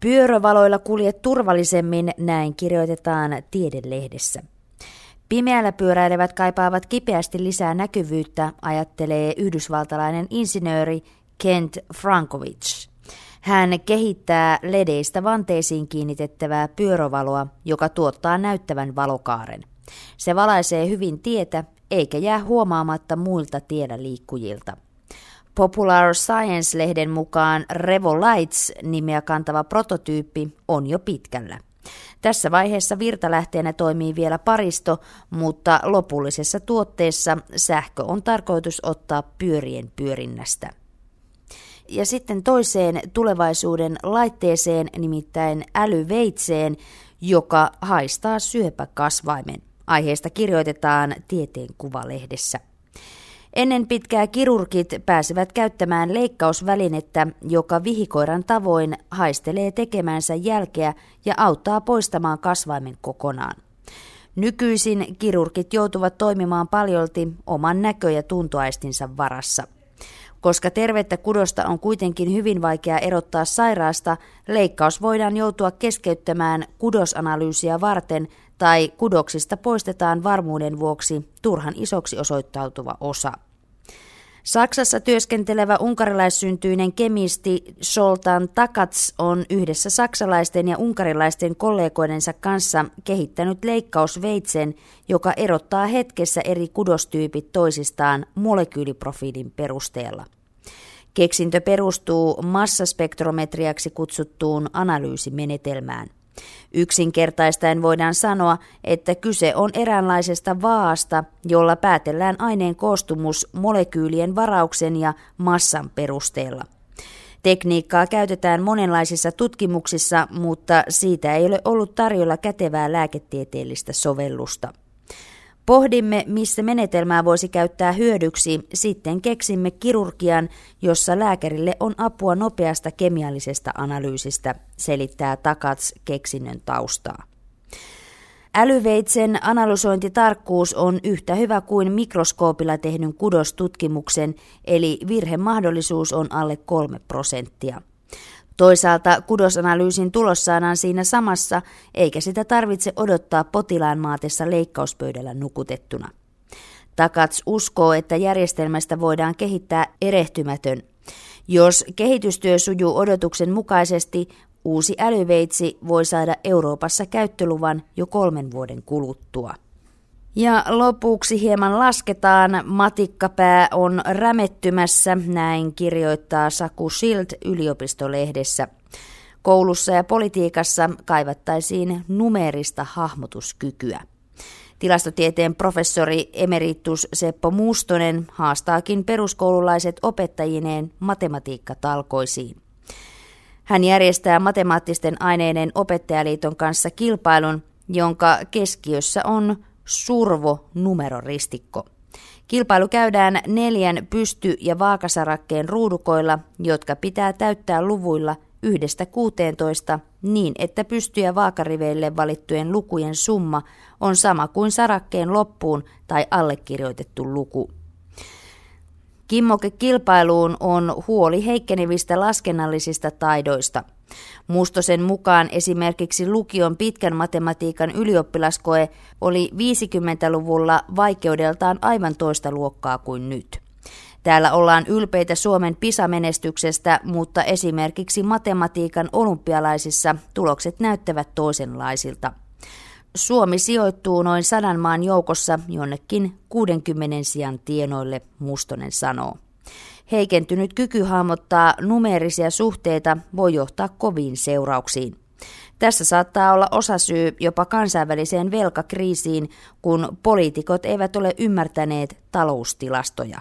Pyörövaloilla kuljet turvallisemmin, näin kirjoitetaan Tiedelehdessä. Pimeällä pyöräilevät kaipaavat kipeästi lisää näkyvyyttä, ajattelee yhdysvaltalainen insinööri Kent Frankovich. Hän kehittää ledeistä vanteisiin kiinnitettävää pyörovaloa, joka tuottaa näyttävän valokaaren. Se valaisee hyvin tietä, eikä jää huomaamatta muilta tiellä liikkujilta. Popular Science-lehden mukaan Revo Lights nimeä kantava prototyyppi on jo pitkällä. Tässä vaiheessa virtalähteenä toimii vielä paristo, mutta lopullisessa tuotteessa sähkö on tarkoitus ottaa pyörien pyörinnästä. Ja sitten toiseen tulevaisuuden laitteeseen, nimittäin älyveitseen, joka haistaa syöpäkasvaimen. Aiheesta kirjoitetaan Tieteen kuvalehdessä. Ennen pitkää kirurgit pääsevät käyttämään leikkausvälinettä, joka vihikoiran tavoin haistelee tekemänsä jälkeä ja auttaa poistamaan kasvaimen kokonaan. Nykyisin kirurgit joutuvat toimimaan paljolti oman näkö- ja tuntoaistinsa varassa. Koska tervettä kudosta on kuitenkin hyvin vaikea erottaa sairaasta, leikkaus voidaan joutua keskeyttämään kudosanalyysiä varten tai kudoksista poistetaan varmuuden vuoksi turhan isoksi osoittautuva osa. Saksassa työskentelevä unkarilaissyntyinen kemisti Soltan Takats on yhdessä saksalaisten ja unkarilaisten kollegoidensa kanssa kehittänyt leikkausveitsen, joka erottaa hetkessä eri kudostyypit toisistaan molekyyliprofiilin perusteella. Keksintö perustuu massaspektrometriaksi kutsuttuun analyysimenetelmään. Yksinkertaistaen voidaan sanoa, että kyse on eräänlaisesta vaasta, jolla päätellään aineen koostumus molekyylien varauksen ja massan perusteella. Tekniikkaa käytetään monenlaisissa tutkimuksissa, mutta siitä ei ole ollut tarjolla kätevää lääketieteellistä sovellusta. Pohdimme, missä menetelmää voisi käyttää hyödyksi, sitten keksimme kirurgian, jossa lääkärille on apua nopeasta kemiallisesta analyysistä, selittää Takats keksinnön taustaa. Älyveitsen analysointitarkkuus on yhtä hyvä kuin mikroskoopilla tehdyn kudostutkimuksen, eli virhemahdollisuus on alle kolme prosenttia. Toisaalta kudosanalyysin tulos saadaan siinä samassa, eikä sitä tarvitse odottaa potilaan maatessa leikkauspöydällä nukutettuna. Takats uskoo, että järjestelmästä voidaan kehittää erehtymätön. Jos kehitystyö sujuu odotuksen mukaisesti, uusi älyveitsi voi saada Euroopassa käyttöluvan jo kolmen vuoden kuluttua. Ja lopuksi hieman lasketaan. Matikkapää on rämettymässä, näin kirjoittaa Saku Schild yliopistolehdessä. Koulussa ja politiikassa kaivattaisiin numerista hahmotuskykyä. Tilastotieteen professori emeritus Seppo Mustonen haastaakin peruskoululaiset opettajineen matematiikkatalkoisiin. Hän järjestää matemaattisten aineiden opettajaliiton kanssa kilpailun, jonka keskiössä on survo-numeroristikko. Kilpailu käydään neljän pysty- ja vaakasarakkeen ruudukoilla, jotka pitää täyttää luvuilla yhdestä 16 niin, että pysty- ja vaakariveille valittujen lukujen summa on sama kuin sarakkeen loppuun tai allekirjoitettu luku. Kimmoke kilpailuun on huoli heikkenevistä laskennallisista taidoista – Mustosen mukaan esimerkiksi lukion pitkän matematiikan ylioppilaskoe oli 50-luvulla vaikeudeltaan aivan toista luokkaa kuin nyt. Täällä ollaan ylpeitä Suomen PISA-menestyksestä, mutta esimerkiksi matematiikan olympialaisissa tulokset näyttävät toisenlaisilta. Suomi sijoittuu noin sadan maan joukossa jonnekin 60 sijan tienoille, Mustonen sanoo. Heikentynyt kyky hahmottaa numeerisia suhteita voi johtaa koviin seurauksiin. Tässä saattaa olla osasyy jopa kansainväliseen velkakriisiin, kun poliitikot eivät ole ymmärtäneet taloustilastoja.